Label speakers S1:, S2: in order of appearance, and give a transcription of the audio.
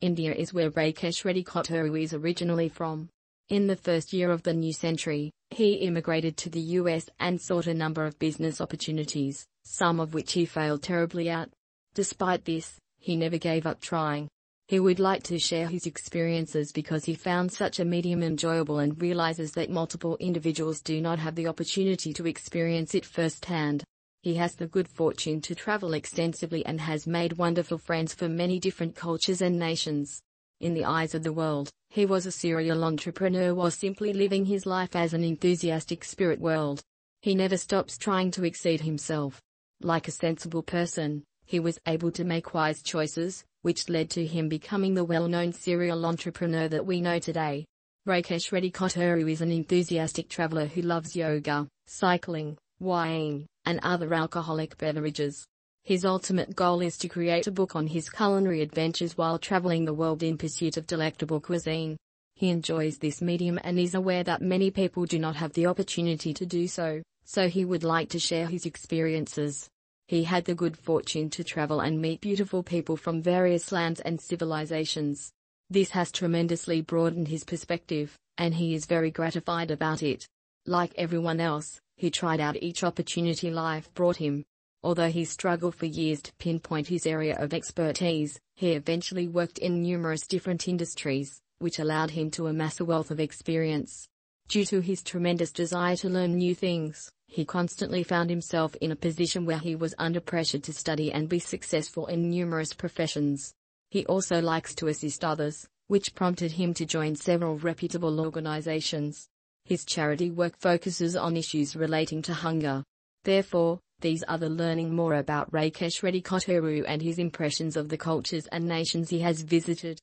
S1: India is where Rakesh Reddy Kothuru is originally from. In the first year of the new century, he immigrated to the US and sought a number of business opportunities, some of which he failed terribly at. Despite this, he never gave up trying. He would like to share his experiences because he found such a medium enjoyable and realizes that multiple individuals do not have the opportunity to experience it firsthand. He has the good fortune to travel extensively and has made wonderful friends from many different cultures and nations. In the eyes of the world, he was a serial entrepreneur while simply living his life as an enthusiastic spirit world. He never stops trying to exceed himself. Like a sensible person, he was able to make wise choices, which led to him becoming the well-known serial entrepreneur that we know today. Rakesh Reddy Kothuru is an enthusiastic traveler who loves yoga, cycling, wine, and other alcoholic beverages. His ultimate goal is to create a book on his culinary adventures while traveling the world in pursuit of delectable cuisine. He enjoys this medium and is aware that many people do not have the opportunity to do so, so he would like to share his experiences. He had the good fortune to travel and meet beautiful people from various lands and civilizations. This has tremendously broadened his perspective, and he is very gratified about it. Like everyone else, he tried out each opportunity life brought him. Although he struggled for years to pinpoint his area of expertise, he eventually worked in numerous different industries, which allowed him to amass a wealth of experience. Due to his tremendous desire to learn new things, he constantly found himself in a position where he was under pressure to study and be successful in numerous professions. He also likes to assist others, which prompted him to join several reputable organizations. His charity work focuses on issues relating to hunger. Therefore, these are the learning more about Rakesh Reddy Kothuru and his impressions of the cultures and nations he has visited.